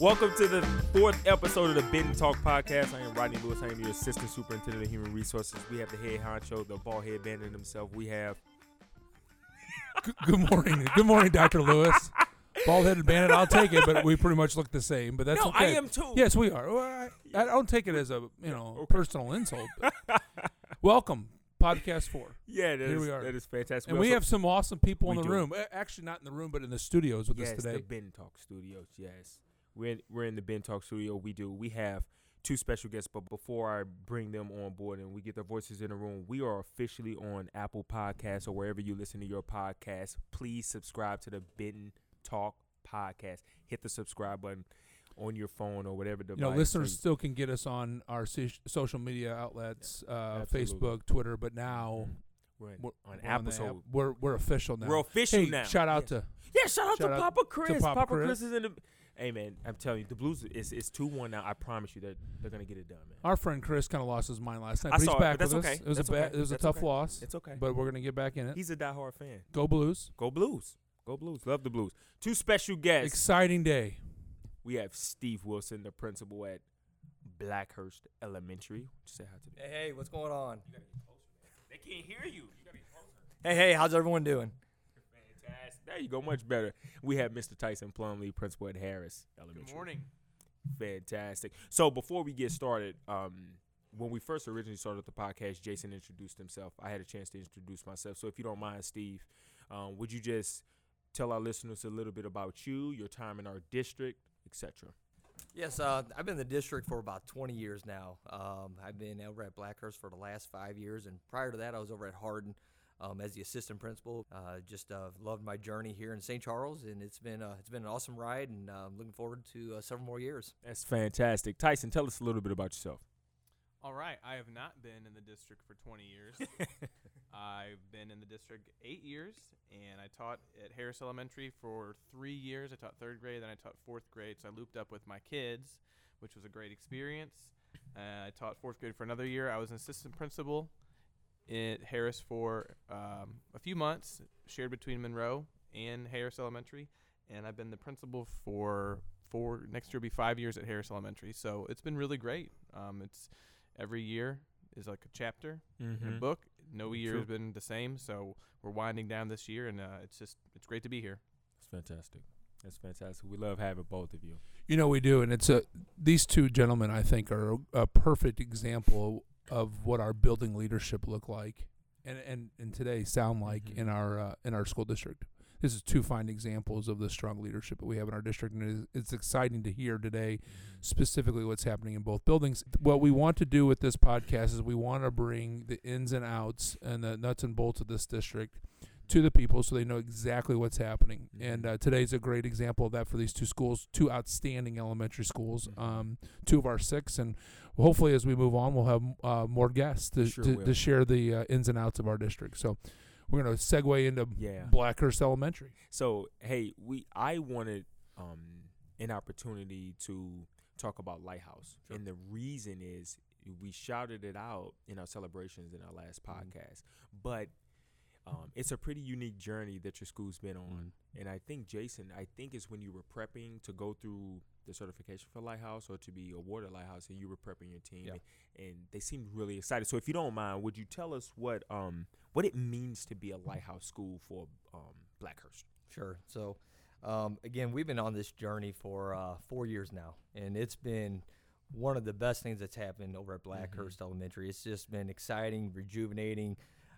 Welcome to the fourth episode of the Benton Talk podcast. I am Rodney Lewis. I am your assistant superintendent of human resources. We have the head honcho, the bald head bandit himself. We have G- Good morning. Good morning, Dr. Lewis. Bald headed bandit, I'll take it, but we pretty much look the same. But that's no, I okay. am too. Yes, we are. Well, I, I don't take it as a you know personal insult. but- welcome, podcast four, yeah, that Here is- we are. That is fantastic. and we also- have some awesome people in We the do. room. Actually, not in the room, but in the studios with yes, us today. the Ben Talk Studios. Yes, we're in, we're in the Ben Talk Studio. We do. We have two special guests, but before I bring them on board and we get their voices in the room, we are officially on Apple Podcasts or wherever you listen to your podcast. Please subscribe to the Ben Talk podcast. Hit the subscribe button on your phone or whatever device. you know, listeners still can get us on our so- social media outlets, uh. Facebook, Twitter, but now we're in- we're, on we're Apple. the so app. we're we're official now. we're official hey, now. shout out Yes. to Yeah, shout out Shout to Papa to Chris. Papa Papa, Chris. Chris. is in the. Hey man, I'm telling you, the Blues is it's two one now. I promise you that they're gonna get it done, man. our friend Chris. Kind of lost his mind last night, I but he's saw it, back but that's with us. okay. It was That's a bad, okay. it was a tough okay. loss, It's okay. but we're gonna get back in it. He's a diehard fan. Go Blues! Go Blues. Go Blues. Love the Blues. Two special guests. Exciting day. we have Steve Wilson, the principal at Blackhurst Elementary. Say hi to them. Hey, hey, what's going on? They can't hear you. You gotta be closer. Hey, hey, how's everyone doing? Fantastic. There you go. Much better. We have Mr. Tyson Plumley, principal at Harris Elementary. Good morning. Fantastic. So before we get started, um, when we first originally started the podcast, Jason introduced himself. I had a chance to introduce myself. So if you don't mind, Steve, um, would you just tell our listeners a little bit about you, your time in our district, etc. Yes, uh, I've been in the district for about 20 years now. Um, I've been over at Blackhurst for the last five years, and prior to that, I was over at Hardin um, as the assistant principal. Uh, just uh, loved my journey here in St. Charles, and it's been uh, it's been an awesome ride, and uh, I'm looking forward to uh, several more years. That's fantastic. Tyson, tell us a little bit about yourself. All right, I have not been in the district for 20 years. I've been in the district eight years, and I taught at Harris Elementary for three years. I taught third grade, then I taught fourth grade. So I looped up with my kids, which was a great experience. Uh, I taught fourth grade for another year. I was an assistant principal at Harris for um, a few months, shared between Monroe and Harris Elementary, and I've been the principal for four. Next year will be five years at Harris Elementary. So it's been really great. Um, it's every year is like a chapter in a Mhm. book. No year True. has been the same, so we're winding down this year, and uh, it's just it's great to be here. It's fantastic. That's fantastic. We love having both of you. You know we do, and it's a these two gentlemen I think are a, a perfect example of what our building leadership look like, and and, and today sound like Mhm. in our uh, in our school district. This is two fine examples of the strong leadership that we have in our district, and it is, it's exciting to hear today specifically what's happening in both buildings. What we want to do with this podcast is we want to bring the ins and outs and the nuts and bolts of this district to the people so they know exactly what's happening. Mhm. And uh, today's a great example of that for these two schools, two outstanding elementary schools, Mhm. um, two of our six. And hopefully, as we move on, we'll have uh, more guests to, Sure to, to share the uh, ins and outs of our district. So we're going to segue into Yeah. Blackhurst Elementary. So hey, we I wanted um an opportunity to talk about Lighthouse, Sure. and the reason is we shouted it out in our celebrations in our last podcast, but um, it's a pretty unique journey that your school's been on, and I think Jason, I think it's when you were prepping to go through the certification for Lighthouse or to be awarded Lighthouse, and you were prepping your team, Yeah. and, and they seemed really excited. So if you don't mind, would you tell us what um what it means to be a Lighthouse school for um Blackhurst? Sure. So, um, again, we've been on this journey for uh, four years now, and it's been one of the best things that's happened over at Blackhurst Elementary. It's just been exciting, rejuvenating.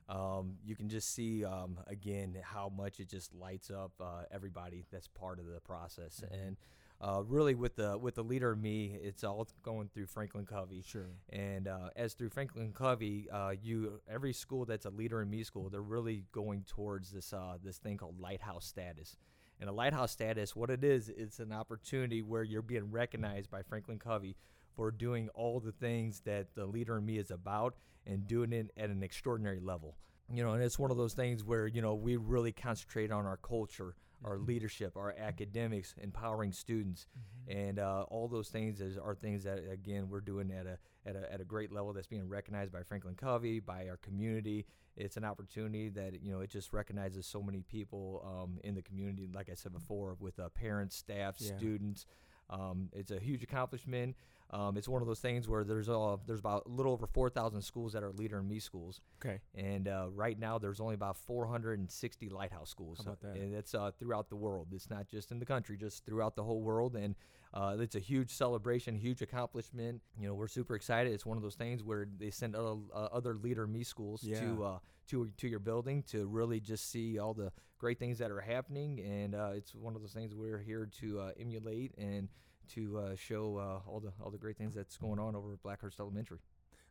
Um, you can just see um, again how much it just lights up uh, everybody that's part of the process, and uh, really with the with the leader of me, it's all going through Franklin Covey. Sure. And uh, as through Franklin Covey, uh, you every school that's a leader in me school, they're really going towards this uh, this thing called lighthouse status. And a lighthouse status, what it is, it's an opportunity where you're being recognized by Franklin Covey for doing all the things that the leader in me is about and doing it at an extraordinary level. You know, and it's one of those things where you know we really concentrate on our culture, our leadership, our academics, empowering students, and uh, all those things is, are things that again we're doing at a, at a at a great level that's being recognized by Franklin Covey, by our community. It's an opportunity that you know it just recognizes so many people um, in the community. Like I said before, with uh, parents, staff, Yeah. students. Um, it's a huge accomplishment. Um, it's one of those things where there's uh, there's about a little over 4,000 schools that are leader in me schools, Okay. and uh, right now there's only about 460 lighthouse schools. How about that? And it's uh, throughout the world. It's not just in the country, just throughout the whole world. And uh, it's a huge celebration, huge accomplishment. You know, we're super excited. It's one of those things where they send other, uh, other leader me schools Yeah. to uh, to to your building to really just see all the great things that are happening. And uh, it's one of those things we're here to uh, emulate and to uh, show uh, all the all the great things that's going on over at Blackhurst Elementary.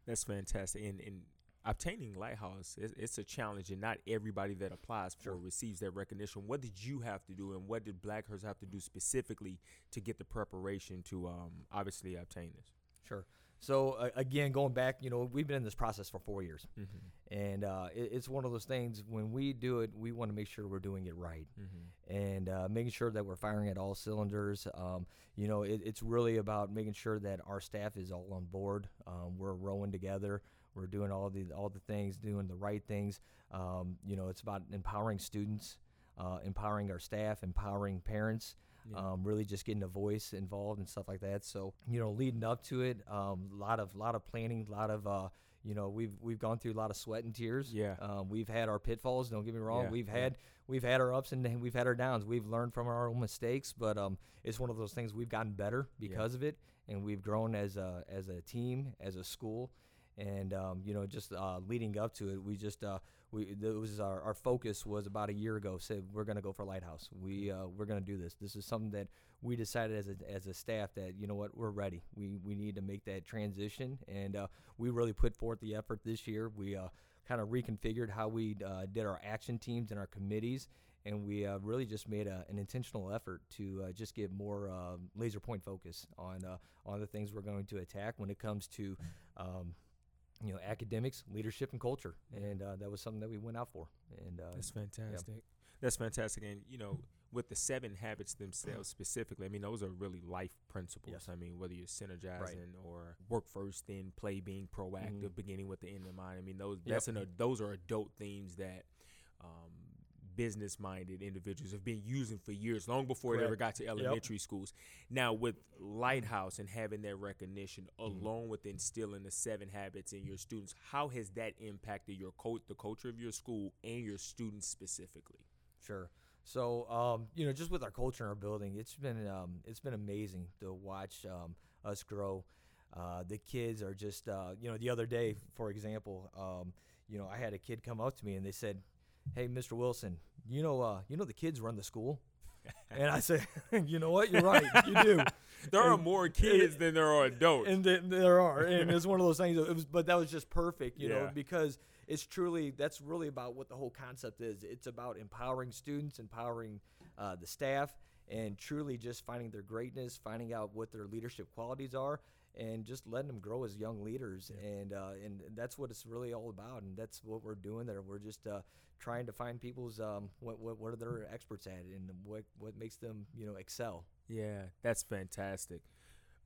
That's fantastic. And, and obtaining Lighthouse, it's, it's a challenge, and not everybody that applies for Sure. receives that recognition. What did you have to do, and what did Blackhurst have to do specifically to get the preparation to um, obviously obtain this? Sure. So uh, again, going back, you know, we've been in this process for four years, Mm-hmm. and uh, it, it's one of those things. When we do it, we want to make sure we're doing it right, Mm-hmm. and uh, making sure that we're firing at all cylinders. Um, you know, it, it's really about making sure that our staff is all on board. Um, we're rowing together. We're doing all the all the things, doing the right things. Um, you know, it's about empowering students, uh, empowering our staff, empowering parents Yeah. um, really just getting a voice involved and stuff like that. So you know, leading up to it, a um, lot of lot of planning, a lot of uh, you know, we've we've gone through a lot of sweat and tears. Yeah. um, we've had our pitfalls. Don't get me wrong. Yeah, We've had we've had our ups and we've had our downs. We've learned from our own mistakes, but um, it's one of those things we've gotten better because of it, and we've grown as a as a team, as a school. And um, you know, just uh, leading up to it, we just uh, we it was our, our focus was about a year ago. Said we're going to go for Lighthouse. We uh, we're going to do this. This is something that we decided as a as a staff that you know what we're ready. We we need to make that transition, and uh, we really put forth the effort this year. We uh, kind of reconfigured how we uh, did our action teams and our committees. And we uh, really just made a, an intentional effort to uh, just get more uh, laser point focus on uh, on the things we're going to attack when it comes to um, you know academics, leadership, and culture. And uh, that was something that we went out for. And uh, That's fantastic. That's fantastic. And you know, with the seven habits themselves specifically, I mean, those are really life principles. Yes. I mean, whether you're synergizing or work first, then play, being proactive, Mhm. beginning with the end in mind. I mean, those Yep. that's an those are adult themes that. Um, business minded individuals have been using for years long before it ever got to elementary schools now with lighthouse and having that recognition Mm-hmm. along with instilling the seven habits in your students how has that impacted your coach the culture of your school and your students specifically Sure. So, um, you know, just with our culture in our building, it's been um, it's been amazing to watch um, us grow. Uh, the kids are just, uh, you know, the other day, for example, um, you know, I had a kid come up to me and they said, "Hey, Mr. Wilson, you know, uh, you know, the kids run the school." and I said, "You know what? You're right. You do." there are more kids than there are adults and th- there are, and it's one of those things. It was, but that was just perfect, you know, because it's truly that's really about what the whole concept is. It's about empowering students, empowering uh, the staff, and truly just finding their greatness, finding out what their leadership qualities are, and just letting them grow as young leaders. And uh, and that's what it's really all about, and that's what we're doing there. We're just uh, trying to find people's um, what, what what are their experts at, and what what makes them you know excel. yeah that's fantastic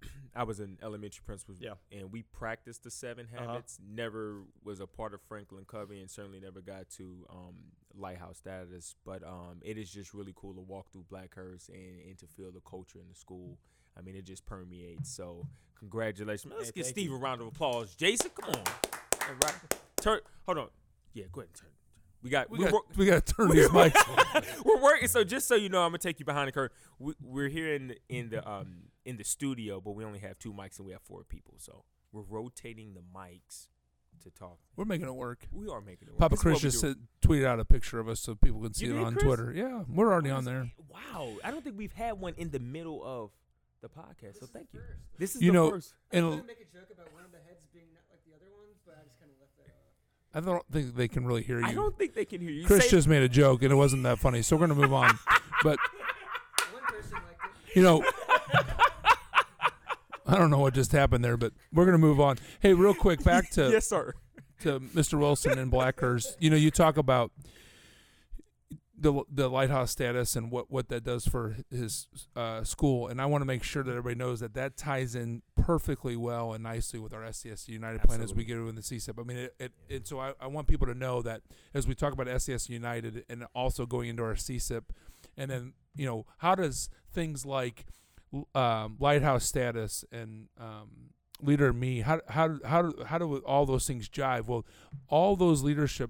i was an elementary principal Yeah. and we practiced the 7 Uh-huh. habits never was a part of franklin covey and certainly never got to um, lighthouse status but um, it is just really cool to walk through blackhurst and, and to feel the culture in the school i mean it just permeates so congratulations let's Hey, give steve you. a round of applause jason come on All right. turn hold on yeah go ahead and turn we got We we're got, wor- we got to turn these mics. we're working. So just so you know, I'm gonna take you behind the curtain. We, we're here in the, in the um in the studio, but we only have two mics and we have four people. So we're rotating the mics to talk. We're making it work. We are making it. Work. Papa Chris just said, tweeted out a picture of us so people can see You it did, on Chris? Twitter. Yeah, we're already on there. Wow, I don't think we've had one in the middle of the podcast. So thank you. This is You the know, first. I was And gonna make a joke about one of the heads being not like the other ones, but I just kind of left that. Uh, I don't think they can really hear you. I don't think they can hear you. Chris Say- just made a joke and it wasn't that funny, so we're gonna move on. But one person liked it. you know, I don't know what just happened there, but we're gonna move on. Hey, real quick, back to yes, sir. to Mr. Wilson and Blackhurst. You know, you talk about the the lighthouse status and what what that does for his uh, school, and I want to make sure that everybody knows that that ties in perfectly well and nicely with our SCS United plan as we Absolutely. get in the CSIP. I mean, it, it, and so I, I want people to know that as we talk about SCS United and also going into our CSIP, and then you know how does things like um, lighthouse status and um, leader me. How how how do, how do all those things jive? Well, all those leadership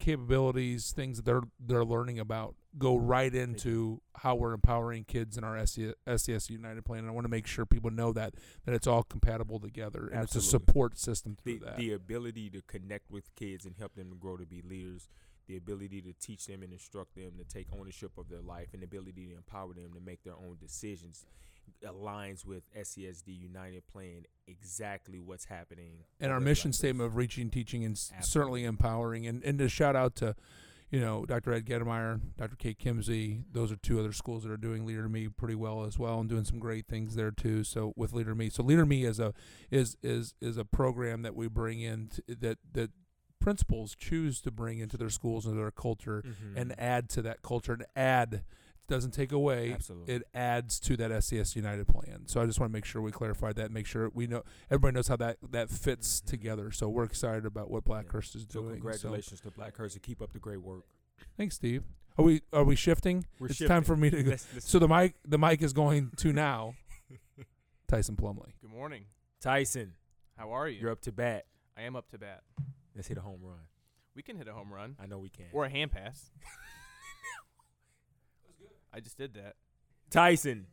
capabilities, things that they're they're learning about, go right into how we're empowering kids in our SES, United plan. And I want to make sure people know that that it's all compatible together and it's a support system through the, that. the ability to connect with kids and help them to grow to be leaders, the ability to teach them and instruct them to take ownership of their life, and the ability to empower them to make their own decisions aligns with SESD United plan exactly what's happening. and our mission statement of reaching, teaching, and Absolutely. certainly empowering. And and to shout out to, you know, Dr. Ed Gedemeyer, Dr. Kate Kimsey. Those are two other schools that are doing Leader Me pretty well as well, and doing some great things there too. So with Leader Me, so Leader Me is a is is is a program that we bring in t- that that principals choose to bring into their schools and their culture Mhm. and add to that culture and add doesn't take away Absolutely. it adds to that SCS United plan. So I just want to make sure we clarify that, make sure we know everybody knows how that that fits Mhm. together. So we're excited about what Blackhurst is so doing. congratulations to Blackhurst to keep up the great work. Thanks, Steve. Are we are we shifting? We're it's shifting. time for me to go. Let's- let's- So the mic the mic is going to now Tyson Plumley. Good morning. Tyson, How are you? you're up to bat. I am up to bat. Let's hit a home run. We can hit a home run I know we can. or a hand pass. I just did that. Tyson,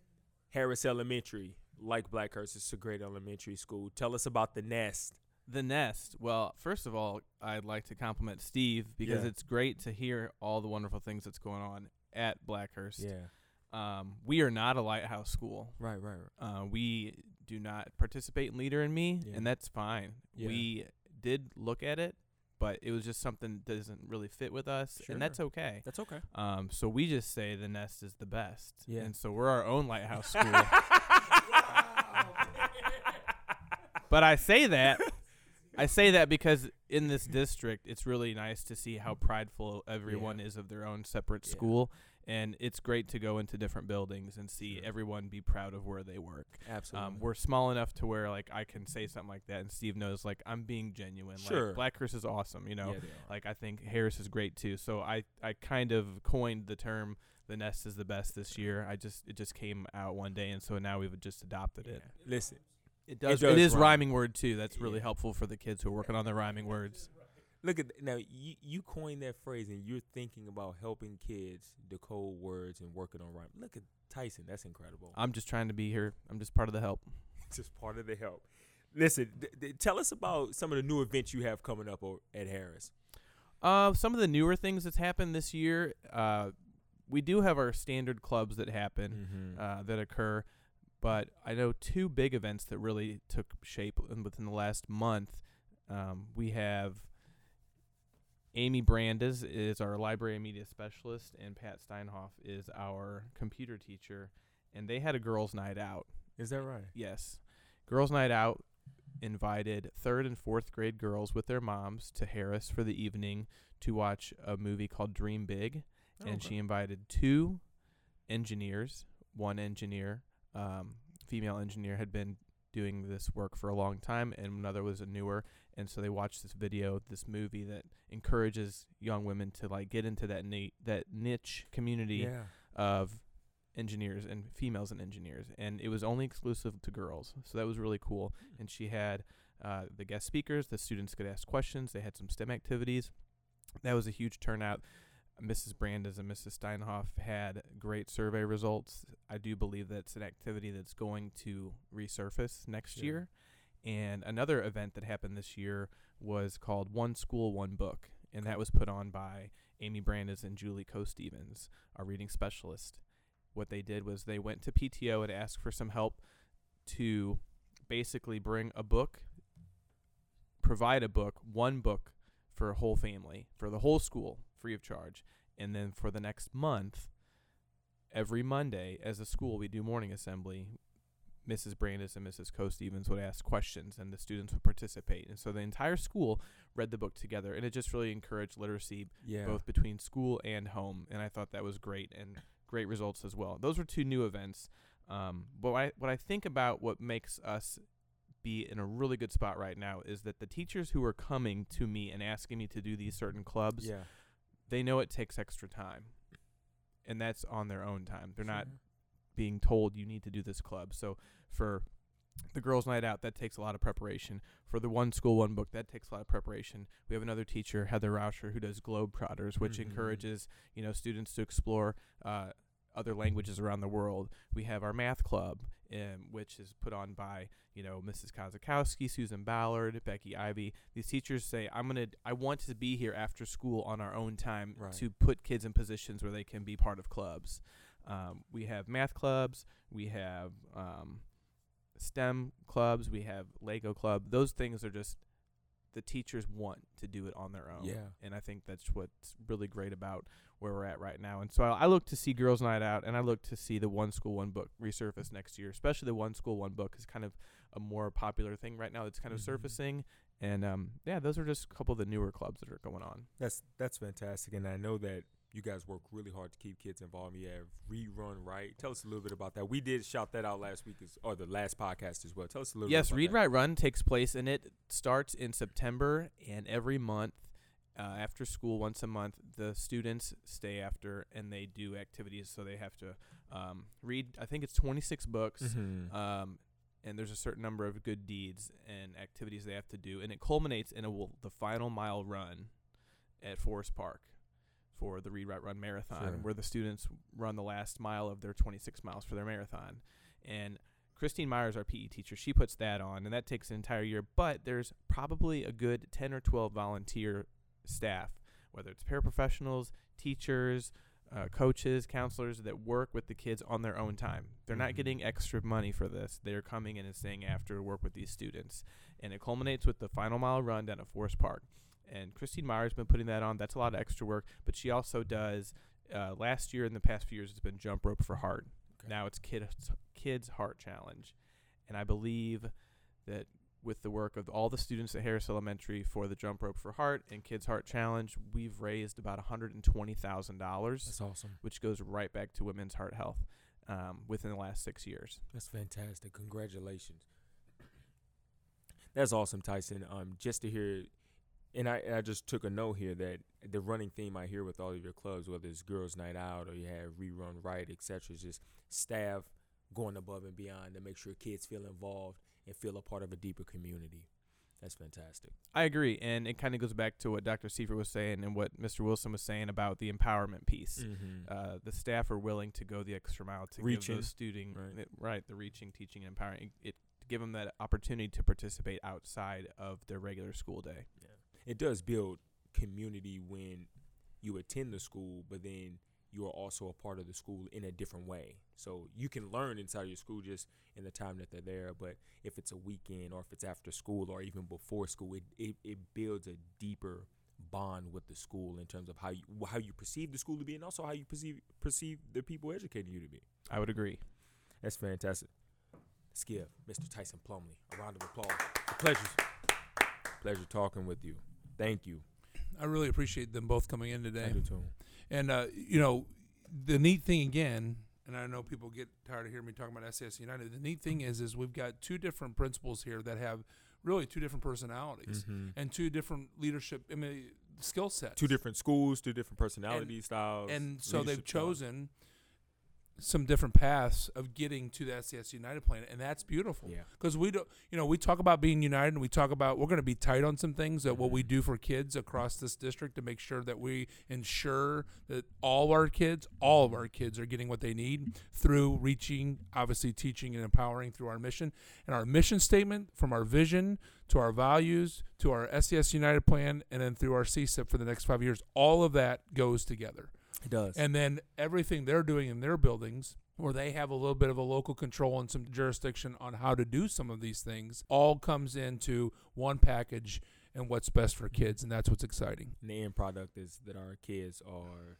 Harris Elementary, like Blackhurst, it's a great elementary school. Tell us about the nest. The nest. Well, first of all, I'd like to compliment Steve because Yeah. it's great to hear all the wonderful things that's going on at Blackhurst. Yeah. Um, we are not a lighthouse school. Right, right, right. Uh, we do not participate in Leader in Me, Yeah. and that's fine. Yeah. We did look at it, but it was just something that doesn't really fit with us, Sure. and that's okay. That's okay. Um, so we just say the nest is the best. Yeah. And so we're our own lighthouse school. but I say that I say that because in this district it's really nice to see how prideful everyone is of their own separate Yeah. school. And it's great to go into different buildings and see Sure. everyone be proud of where they work. Absolutely. Um, we're small enough to where like I can say something like that, and Steve knows like I'm being genuine. Sure. Like Blackhurst is awesome, you know. Yeah. Like I think Harris is great too. So I I kind of coined the term the nest is the best this year. I just it just came out one day and so now we've just adopted it. Yeah. Listen, It does does it is rhyme. rhyming word too. That's really Yeah. helpful for the kids who are working on their rhyming words. Look at now. You you coined that phrase, and you're thinking about helping kids decode words and working on rhyme. Look at Tyson. That's incredible. I'm just trying to be here. I'm just part of the help. just part of the help. Listen, th- th- tell us about some of the new events you have coming up o- at Harris. Uh, some of the newer things that's happened this year, uh, we do have our standard clubs that happen. Mm-hmm. uh, that occur. But I know two big events that really took shape within the last month. Um, we have Amy Brandes is our library and media specialist, and Pat Steinhoff is our computer teacher. And they had a girls' night out. Is that right? Yes, girls' night out invited third and fourth grade girls with their moms to Harris for the evening to watch a movie called Dream Big and she invited two engineers. One engineer, um, female engineer, had been doing this work for a long time, and another was a newer. And so they watched this video, this movie that encourages young women to like get into that that niche community yeah. of engineers and females and engineers, and it was only exclusive to girls. So that was really cool. And she had uh, the guest speakers. The students could ask questions. They had some STEM activities. That was a huge turnout. Mrs. Brandes and Mrs. Steinhoff had great survey results. I do believe that's an activity that's going to resurface next Sure. year. And another event that happened this year was called One School, One Book. And that was put on by Amy Brandes and Julie Co. Stevens, our reading specialist. What they did was they went to PTO and asked for some help to basically bring a book, provide a book, one book for a whole family, for the whole school, free of charge. And then for the next month, every Monday, as a school, we do morning assembly. Mrs. Brandes and Mrs. Co. Stevens would ask questions, and the students would participate. And so the entire school read the book together, and it just really encouraged literacy Yeah. both between school and home, and I thought that was great and great results as well. Those were two new events. Um, but what I, what I think about what makes us be in a really good spot right now is that the teachers who are coming to me and asking me to do these certain clubs, Yeah. They know it takes extra time, and that's on their own time. They're not being told you need to do this club. So for the girls' night out, that takes a lot of preparation. For the one school, one book, that takes a lot of preparation. We have another teacher, Heather Rauscher, who does Globetrotters, which Mhm. encourages you know students to explore uh, other languages around the world. We have our math club, um, which is put on by you know Mrs. Kozakowski, Susan Ballard, Becky Ivy. These teachers say, "I'm gonna, I want to be here after school on our own time Right. to put kids in positions where they can be part of clubs." Um, we have math clubs. We have um, STEM clubs. We have Lego club. Those things are just the teachers want to do it on their own. Yeah. And I think that's what's really great about where we're at right now. And so I, I look to see Girls Night Out and I look to see the One School One Book resurface next year, especially the One School One Book is kind of a more popular thing right now that's kind of Mhm. surfacing. And um, yeah, those are just a couple of the newer clubs that are going on. That's that's fantastic, and I know that you guys work really hard to keep kids involved. You have Read Write Run. Tell us a little bit about that. We did shout that out last week, as, or the last podcast as well. Tell us a little. Yes, Read Write Run takes place and it starts in September and every month uh, after school once a month the students stay after and they do activities so they have to um, read I think it's 26 books. Mhm. um, and there's a certain number of good deeds and activities they have to do and it culminates in a will, the final mile run at Forest Park for the Read Write Run marathon Sure. where the students run the last mile of their 26 miles for their marathon and Christine Myers, our PE teacher, she puts that on, and that takes an entire year. But there's probably a good 10 or 12 volunteer staff, whether it's paraprofessionals, teachers, uh, coaches, counselors that work with the kids on their own time. They're not Mhm. getting extra money for this. They're coming in and staying after work with these students. And it culminates with the final mile run down at Forest Park. And Christine Myers has been putting that on. That's a lot of extra work. But she also does, uh, last year and the past few years, it's been jump rope for heart. Okay. Now it's kids kids heart challenge, and I believe that with the work of all the students at Harris Elementary for the jump rope for heart and kids heart challenge, we've raised about one hundred and twenty thousand dollars, That's awesome. which goes right back to women's heart health um, within the last six years. That's fantastic. Congratulations. That's awesome, Tyson. Um, just to hear, and I, and I just took a note here that the running theme I hear with all of your clubs, whether it's Girls Night Out or you have Read Write Run, etc., is just staff going above and beyond to make sure kids feel involved and feel a part of a deeper community. That's fantastic. I agree, and it kind of goes back to what Dr. Seifert was saying and what Mr. Wilson was saying about the empowerment piece. Mm-hmm. Uh, the staff are willing to go the extra mile to Reaching, give those student right. it- right the reaching, teaching, and empowering it to give them that opportunity to participate outside of their regular school day. Yeah. It does build community when you attend the school, but then you are also a part of the school in a different way. So you can learn inside of your school just in the time that they're there. But if it's a weekend or if it's after school or even before school, it, it, it builds a deeper bond with the school in terms of how you how you perceive the school to be and also how you perceive perceive the people educating you to be. I would agree. That's fantastic. Let's give Mr. Tyson Plumley a round of applause. A pleasure, pleasure talking with you. Thank you. I really appreciate them both coming in today. I do too. And uh, you know, the neat thing again, and I know people get tired of hearing me talking about SAS United. The neat thing is, is we've got two different principals here that have really two different personalities Mhm. and two different leadership I mean, skill sets. Two different schools, two different personality styles, and so they've chosen. styles. Some different paths of getting to the SCS United plan, and that's beautiful. Yeah. Because we don't, you know, we talk about being united, and we talk about we're going to be tight on some things that what we Mhm. do for kids across this district to make sure that we ensure that all our kids, all of our kids, are getting what they need through reaching, obviously teaching and empowering through our mission and our mission statement, from our vision to our values to our SCS United plan, and then through our CSIP for the next five years. All of that goes together. It does. And then everything they're doing in their buildings, where they have a little bit of a local control and some jurisdiction on how to do some of these things, all comes into one package and what's best for kids. And that's what's exciting. And the end product is that our kids are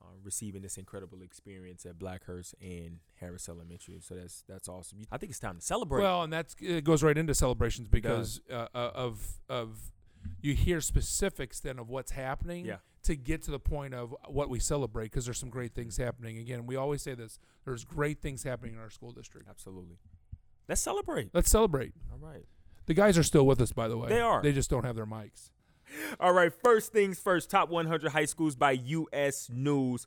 uh, receiving this incredible experience at Blackhurst and Harris Elementary. So that's that's awesome. I think it's time to celebrate. Well, and that's it goes right into celebrations because uh, uh, of of you hear specifics then of what's happening Yeah. To get to the point of what we celebrate because there's some great things happening. Again, we always say this: there's great things happening in our school district. Absolutely. Let's celebrate. Let's celebrate. All right. The guys are still with us, by the way. They are. They just don't have their mics. All right, first things first, top 100 high schools by U.S. News.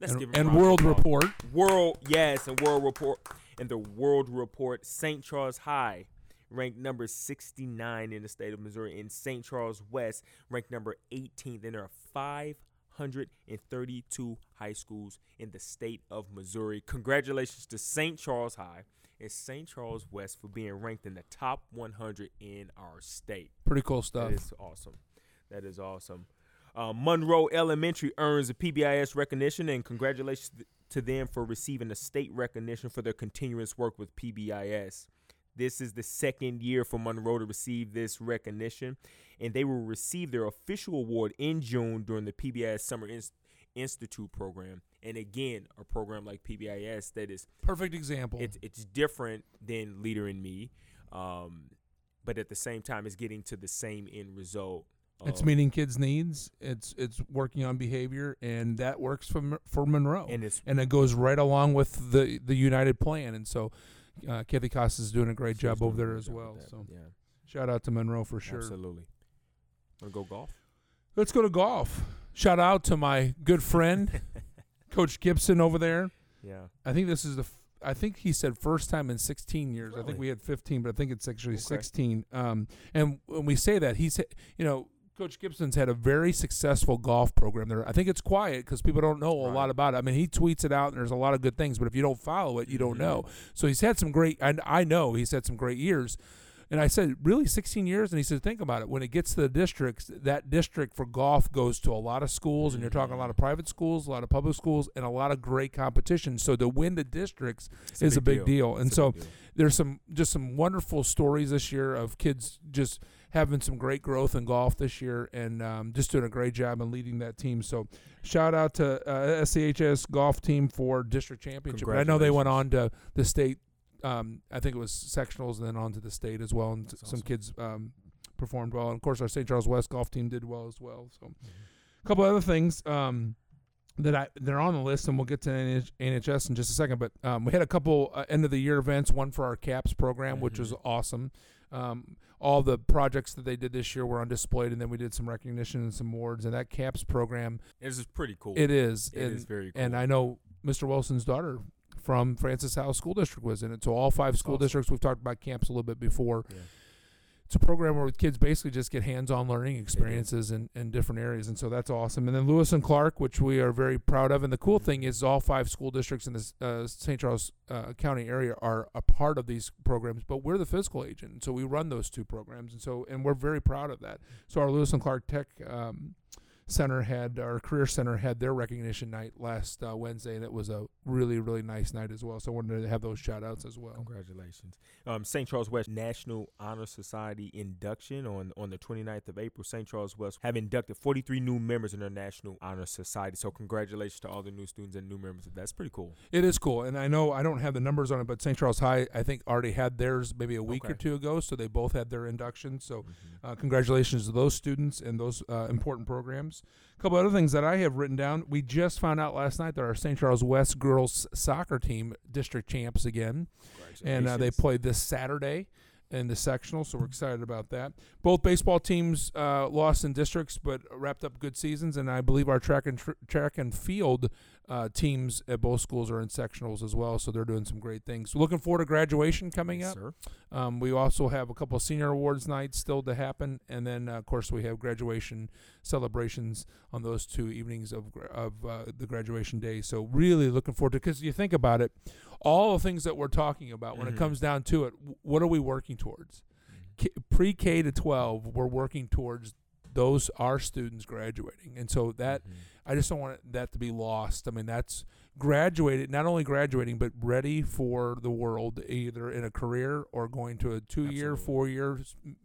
Let's and, give and World. Report. World, yes, and World Report. And the World Report, St. Charles High, ranked number 69 in the state of Missouri, and St. Charles West, ranked number 18th. And there are 532 high schools in the state of Missouri. Congratulations to St. Charles High and St. Charles West for being ranked in the top 100 in our state. Pretty cool stuff. That is awesome. That is awesome. Uh, Monroe Elementary earns a PBIS recognition, and congratulations to them for receiving a state recognition for their continuous work with PBIS. This is the second year for Monroe to receive this recognition, and they will receive their official award in June during the PBIS Summer Ins- Institute program. And again, a program like PBIS that is Perfect example. it's it's different than Leader in Me, um, but at the same time, it's getting to the same end result. It's meeting kids' needs. It's it's working on behavior, and that works for for Monroe, and it's and it goes right along with the the United Plan. And so, uh, Kathy Costa is doing a great she's job over there as well. So, yeah, shout out to Monroe for sure. absolutely. Want to go golf? Let's go to golf. Shout out to my good friend, Coach Gibson over there. yeah, I think this is the. F- I think he said first time in 16 years. I think we had 15, but I think it's actually Okay. 16. Um, and when we say that, he said, you know, Coach Gibson's had a very successful golf program there. I think it's quiet because people don't know a Right. lot about it. I mean, he tweets it out, and there's a lot of good things, but if you don't follow it, you don't Mhm. know. So he's had some great. And I know he's had some great years. And I said, really, 16 years? And he said, think about it. When it gets to the districts, that district for golf goes to a lot of schools, and you're talking a lot of Mm-hmm. private schools, a lot of public schools, and a lot of great competition. So to win the districts It's is a big deal. And It's so deal. there's some just some wonderful stories this year of kids just having some great growth in golf this year and um, just doing a great job in leading that team. So shout out to uh, SCHS golf team for district championship. I know they went on to the state. Um, I think it was sectionals and then on to the state as well. And That's some awesome. kids um, performed well. And of course, our St. Charles West golf team did well as well. So Mhm. a couple other things um, that I they're on the list, and we'll get to NH- NHS in just a second. But um, we had a couple uh, end of the year events. One for our CAPS program, which was Mhm. awesome. Um, all the projects that they did this year were on display, and then we did some recognition and some awards. And that CAPS program, This is pretty cool. it is, It and, is very cool. and I know Mr. Wilson's daughter from Francis Howell School District was in it. So all five school awesome. districts. We've talked about CAPS a little bit before. Yeah. It's a program where kids basically just get hands-on learning experiences in, in different areas, and so that's awesome. And then Lewis and Clark, which we are very proud of. And the cool thing is, all five school districts in the uh, St. Charles uh, County area are a part of these programs, but we're the fiscal agent, and so we run those two programs, and so and we're very proud of that. So our Lewis and Clark Tech um, Center had our Career Center had their recognition night last uh, Wednesday, and it was a really really nice night as well. So I wanted to have those shout outs as well. Congratulations. Um, St. Charles West National Honor Society induction on, on the 29th of April. St. Charles West have inducted 43 new members in their National Honor Society. So congratulations to all the new students and new members. That's pretty cool. It is cool, and I know I don't have the numbers on it, but St. Charles High I think already had theirs maybe a week or two ago, so they both had their induction. So Mhm. uh, congratulations to those students and those uh, important programs. A couple other things that I have written down. We just found out last night that our St. Charles West girls soccer team district champs again, and uh, they played this Saturday in the sectional, so we're excited about that. Both baseball teams uh, lost in districts, but wrapped up good seasons, and I believe our track and tr- track and field uh, teams at both schools are in sectionals as well, so they're doing some great things. Looking forward to graduation coming Yes, up. sir. Um, we also have a couple of senior awards nights still to happen, and then uh, of course we have graduation celebrations on those two evenings of of uh, the graduation day. So really looking forward to because you think about it, all the things that we're talking about when Mhm. it comes down to it, what are we working towards? Mm-hmm. K- pre-K to 12, we're working towards those our students graduating, and so that Mhm. I just don't want that to be lost. I mean, that's graduated, not only graduating, but ready for the world, either in a career or going to a two year, four year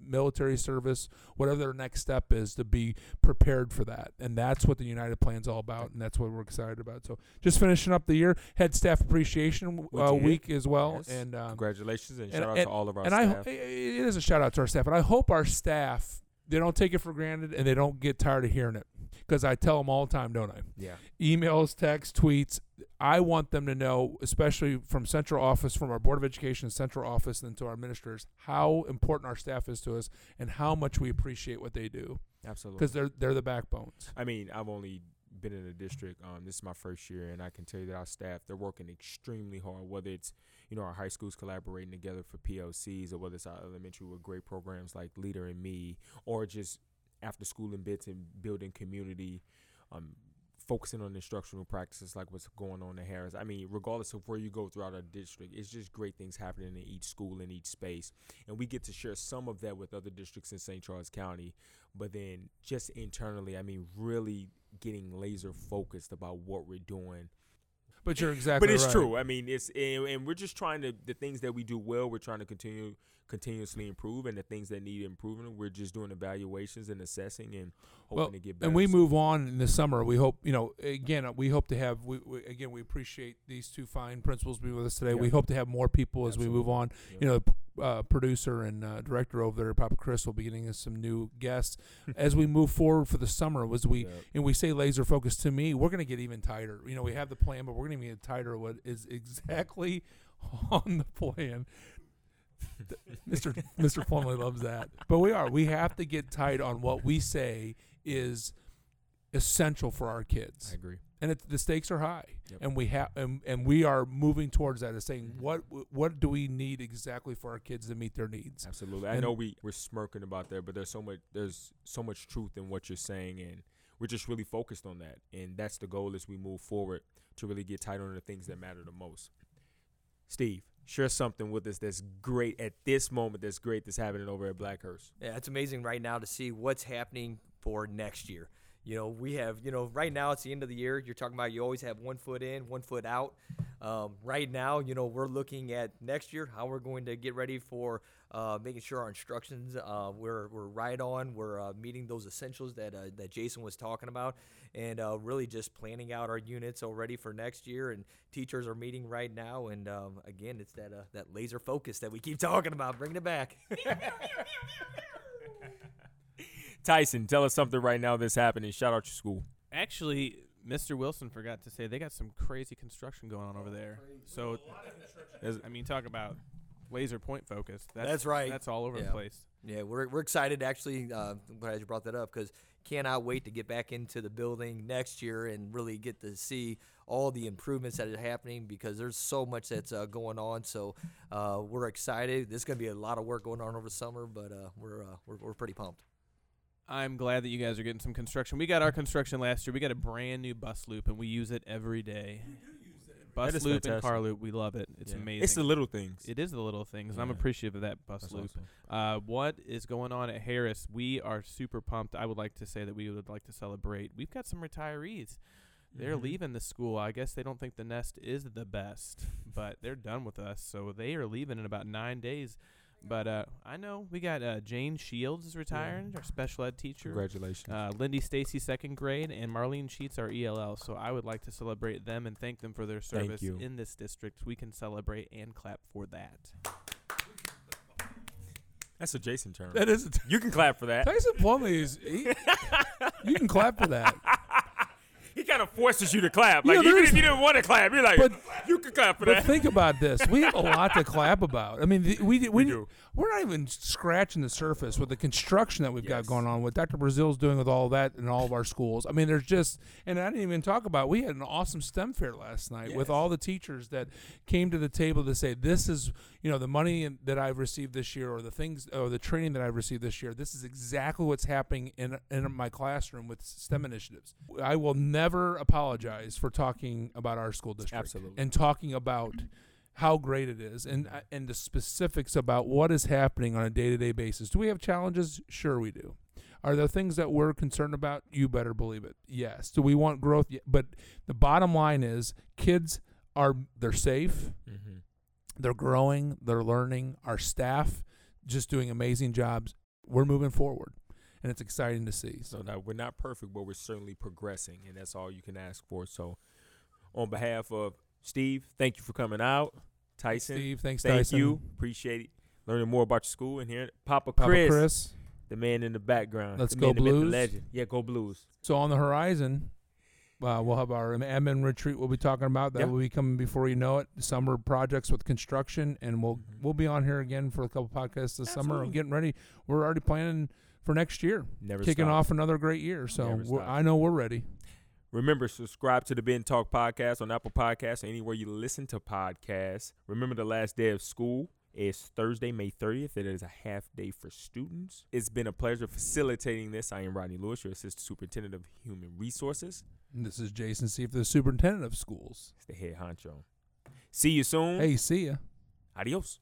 military service, whatever their next step is to be prepared for that. And that's what the United Plan is all about, and that's what we're excited about. So just finishing up the year, Head staff appreciation uh, week as well. Yes. And, um, Congratulations and, and- shout out and- to all of our and I, it is a shout out to our staff, and I hope our staff they don't take it for granted and they don't get tired of hearing it because I tell them all the time, don't I? yeah. emails, texts, tweets. I want them to know, especially from central office, from our board of education central office, and to our ministers, how important our staff is to us and how much we appreciate what they do Absolutely. because they're they're the backbones. I mean, I've only been in the district. Um, this is my first year, and I can tell you that our staff they're working extremely hard. Whether it's you know our high schools collaborating together for PLCs, or whether it's our elementary with great programs like Leader and Me, or just after school and bits and building community. Um, focusing on instructional practices like what's going on in Harris. I mean, regardless of where you go throughout our district, it's just great things happening in each school in each space. And we get to share some of that with other districts in St. Charles County. But then just internally, I mean, really getting laser focused about what we're doing. But you're exactly But it's right. true. I mean, it's and, and we're just trying to the things that we do well. We're trying to continue continuously improve, and the things that need improvement, we're just doing evaluations and assessing and hoping Well, to get better. and we move on in the summer. We hope, you know, again, we hope to have. We, we again, we appreciate these two fine principals being with us today. Yeah. We hope to have more people as we move on. Yeah. You know, uh, producer and uh, director over there, Papa Chris, will be getting us some new guests as we move forward for the summer. Was we Yeah. and we say laser focus to me, we're going to get even tighter. You know, we have the plan, but we're going to get tighter. What is exactly on the plan? Mr. Mr. Plumley loves that, but we are. We have to get tight on what we say is essential for our kids, I agree. And it, the stakes are high, Yep. and we have and, and we are moving towards that. As saying Mhm. what what do we need exactly for our kids to meet their needs? Absolutely. I know we we're smirking about that, but there's so much there's so much truth in what you're saying, and we're just really focused on that, and that's the goal as we move forward to really get tight on the things that matter the most. Steve, share something with us that's great at this moment. That's great. That's happening over at Blackhurst. Yeah, it's amazing right now to see what's happening for next year. You know, we have, you know, right now it's the end of the year. You're talking about you always have one foot in, one foot out. Um, right now, you know, we're looking at next year, how we're going to get ready for uh, making sure our instructions uh, we're, we're right on. We're uh, meeting those essentials that, uh, that Jason was talking about and uh, really just planning out our units already for next year. And teachers are meeting right now. And um, again, it's that, uh, that laser focus that we keep talking about, bringing it back. Tyson, tell us something right now that's happening. Shout out your school. Actually, Mr. Wilson forgot to say they got some crazy construction going on over there. So, I mean, talk about laser point focus. That's, That's right. That's all over Yeah. the place. Yeah, we're, we're excited actually. Uh, I'm glad you brought that up because cannot wait to get back into the building next year and really get to see all the improvements that are happening because there's so much that's uh, going on. So uh, we're excited. There's going to be a lot of work going on over summer, but uh, we're, uh, we're we're pretty pumped. I'm glad that you guys are getting some construction. We got our construction last year. We got a brand new bus loop, and we use it every day. Bus is loop and car loop, we love it. It's Yeah. amazing. It's the little things. It is the little things. and I'm appreciative of that bus That's loop. awesome. Uh, what is going on at Harris? We are super pumped. I would like to say that we would like to celebrate. We've got some retirees. They're Mhm. leaving the school. I guess they don't think the nest is the best, but they're done with us. So they are leaving in about nine days. But uh, I know we got uh, Jane Shields is retiring, our special ed teacher. Congratulations. Uh, Lindy Stacy, second grade, and Marlene Sheets, our ELL. So I would like to celebrate them and thank them for their service in this district. We can celebrate and clap for that. That's a Jason term. That is You can clap for that. Tyson Plumley is. He, you can clap for that. He kind of forces you to clap. Like know, even if you didn't want to clap, you're like, But- you can clap for But that. think about this: we have a lot to clap about. I mean, the, we we, We do. We're not even scratching the surface with the construction that we've got going on. What Dr. Brazil's doing with all that in all of our schools. I mean, there's just, and I didn't even talk about. We had an awesome STEM fair last night with all the teachers that came to the table to say, "This is, you know, the money that I've received this year, or the things, or the training that I've received this year. This is exactly what's happening in in my classroom with STEM initiatives. I will never apologize for talking about our school district Absolutely. and talking about how great it is and uh, and the specifics about what is happening on a day-to-day basis. Do we have challenges? Sure we do. Are there things that we're concerned about? You better believe it. Yes. Do we want growth? But the bottom line is kids are they're safe, mm-hmm. they're growing, they're learning. Our staff just doing amazing jobs. We're moving forward. And it's exciting to see. So now we're not perfect, but we're certainly progressing, and that's all you can ask for. So, on behalf of Steve, thank you for coming out. Tyson, Steve, thanks thank Tyson. you. Appreciate it. Learning more about your school and here, Papa, Papa Chris, Chris. the man in the background. Let's the go man, the myth, the Blues. legend. Yeah, go Blues. So on the horizon, uh, we'll have our admin retreat. We'll be talking about that. Yeah. will be coming before you know it. Summer projects with construction, and we'll Mhm. we'll be on here again for a couple podcasts this summer. Absolutely. Getting ready. We're already planning for next year, Never kicking off another great year. So we're. I know we're ready. Remember, subscribe to the Ben Talk podcast on Apple Podcasts or anywhere you listen to podcasts. Remember, the last day of school is Thursday, May 30th. It is a half day for students. It's been a pleasure facilitating this. I am Rodney Lewis, your Assistant Superintendent of Human Resources. And this is Jason Seif, the superintendent of schools. It's the head honcho. See you soon. Hey, see ya. Adios.